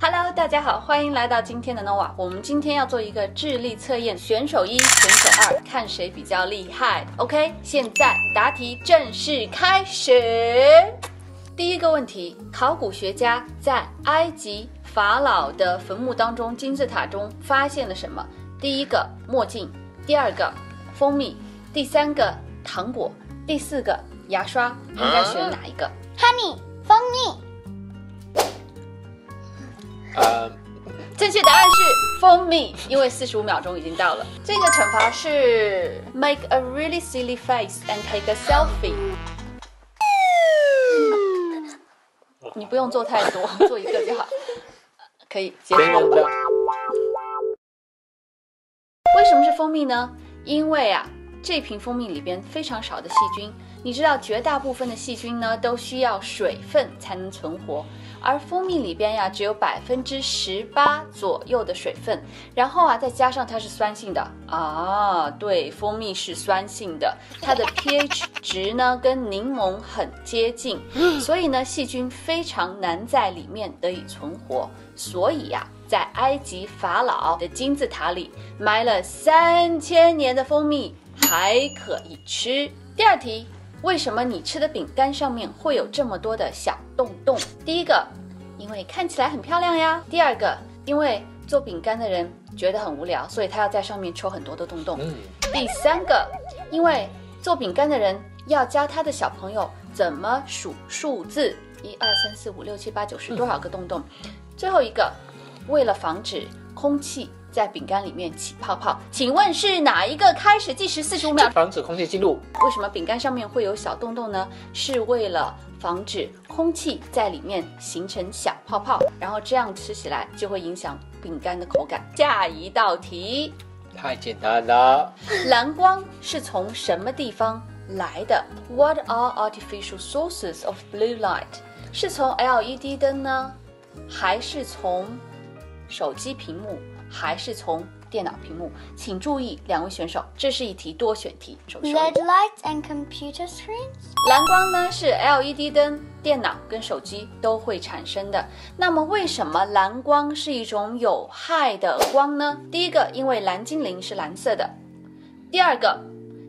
Hello，大家好，欢迎来到今天的 Nova。我们今天要做一个智力测验，选手一、选手二，看谁比较厉害。OK，现在答题正式开始。第一个问题，考古学家在埃及法老的坟墓当中金字塔中发现了什么？第一个墨镜，第二个蜂蜜，第三个糖果，第四个牙刷，应该选哪一个？Honey，蜂蜜。呃，正确答案是蜂蜜，因为四十五秒钟已经到了。这个惩罚是 make a really silly face and take a selfie。你不用做太多，做一个就好。可以结束了。为什么是蜂蜜呢？因为啊，这瓶蜂蜜里边非常少的细菌。你知道，绝大部分的细菌呢都需要水分才能存活，而蜂蜜里边呀只有百分之十八左右的水分，然后啊再加上它是酸性的啊，对，蜂蜜是酸性的，它的 pH 值呢跟柠檬很接近，所以呢细菌非常难在里面得以存活，所以呀、在埃及法老的金字塔里埋了三千年的蜂蜜，还可以吃。第二题，为什么你吃的饼干上面会有这么多的小洞洞？第一个，因为看起来很漂亮呀；第二个，因为做饼干的人觉得很无聊，所以他要在上面戳很多的洞洞。嗯，第三个，因为做饼干的人要教他的小朋友怎么数数字，一二三四五六七八九十多少个洞洞。最后一个，为了防止空气在饼干里面起泡泡，请问是哪一个？开始计时四十五秒。防止空气进入。为什么饼干上面会有小洞洞呢？是为了防止空气在里面形成小泡泡，然后这样吃起来就会影响饼干的口感。下一道题。太简单了，蓝光是从什么地方来的？What are artificial sources of blue light？是从 LED 灯呢，还是从手机屏幕，还是从电脑屏幕？请注意，两位选手，这是一题多选题。手手 LED lights and computer screens. 蓝光呢是 LED 灯、电脑跟手机都会产生的。那么为什么蓝光是一种有害的光呢？第一个，因为蓝精灵是蓝色的；第二个，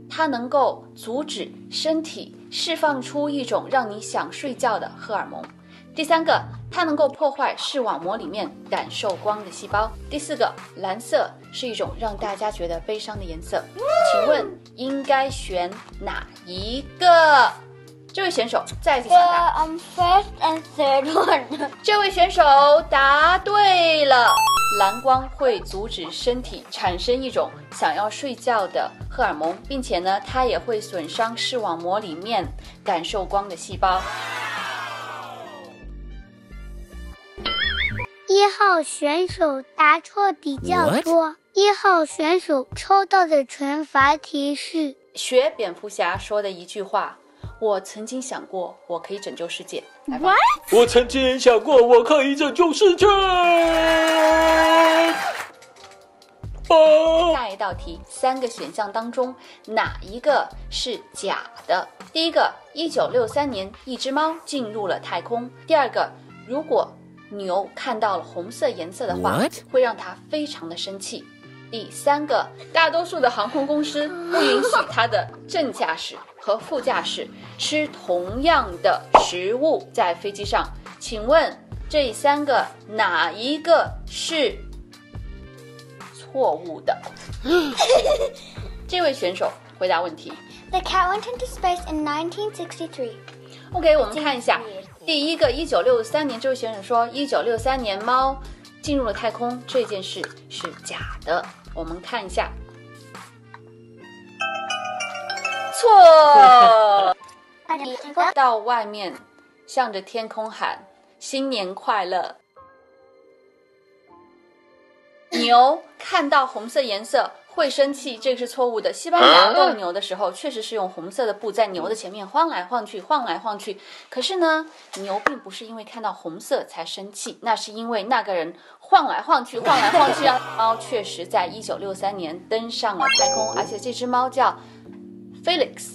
它能够阻止身体释放出一种让你想睡觉的荷尔蒙；第三个，它能够破坏视网膜里面感受光的细胞；第四个，蓝色是一种让大家觉得悲伤的颜色。请问应该选哪一个？这位选手再次 The 抢答。um first and third one. 这位选手答对了，蓝光会阻止身体产生一种想要睡觉的荷尔蒙，并且呢，它也会损伤视网膜里面感受光的细胞。一号选手答错比较多。一号选手抽到的惩罚题是学蝙蝠侠说的一句话：“我曾经想过，我可以拯救世界。”来吧，我曾经想过我可以拯救世界。哦，下一道题，三个选项当中哪一个是假的？第一个，一九六三年，一只猫进入了太空。第二个，如果牛看到了红色颜色的话？会让它非常的生气。第三个，大多数的航空公司不允许它的正驾驶和副驾驶吃同样的食物在飞机上。请问这三个哪一个是错误的？这位选手回答问题。The cat went into space in 1963. OK，我们看一下第一个，一九六三年，这位选手说，一九六三年猫进入了太空这件事是假的。我们看一下，错，到外面向着天空喊新年快乐。牛看到红色颜色会生气，这个是错误的。西班牙斗牛的时候，确实是用红色的布在牛的前面晃来晃去，晃来晃去。可是呢，牛并不是因为看到红色才生气，那是因为那个人晃来晃去，晃来晃去啊。猫确实在一九六三年登上了太空，而且这只猫叫 Felix。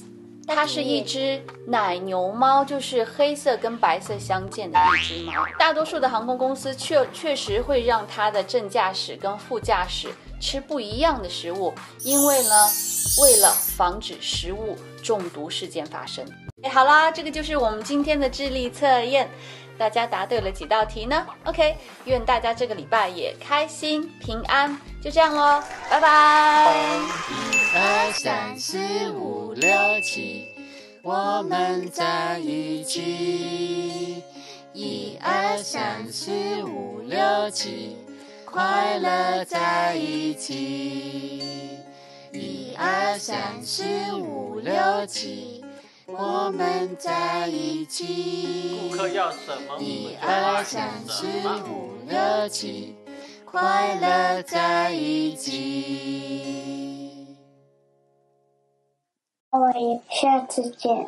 它是一只奶牛猫，就是黑色跟白色相间的一只猫。大多数的航空公司确确实会让它的正驾驶跟副驾驶吃不一样的食物，因为呢，为了防止食物中毒事件发生。哎，好啦，这个就是我们今天的智力测验。大家答对了几道题呢？OK，愿大家这个礼拜也开心平安。就这样喽，拜拜。一二三四五六七，我们在一起。一二三四五六七，快乐在一起。一二三四五六七。我们在一起。顾客要什么？一二三四五六七，快乐在一起。我们下次见。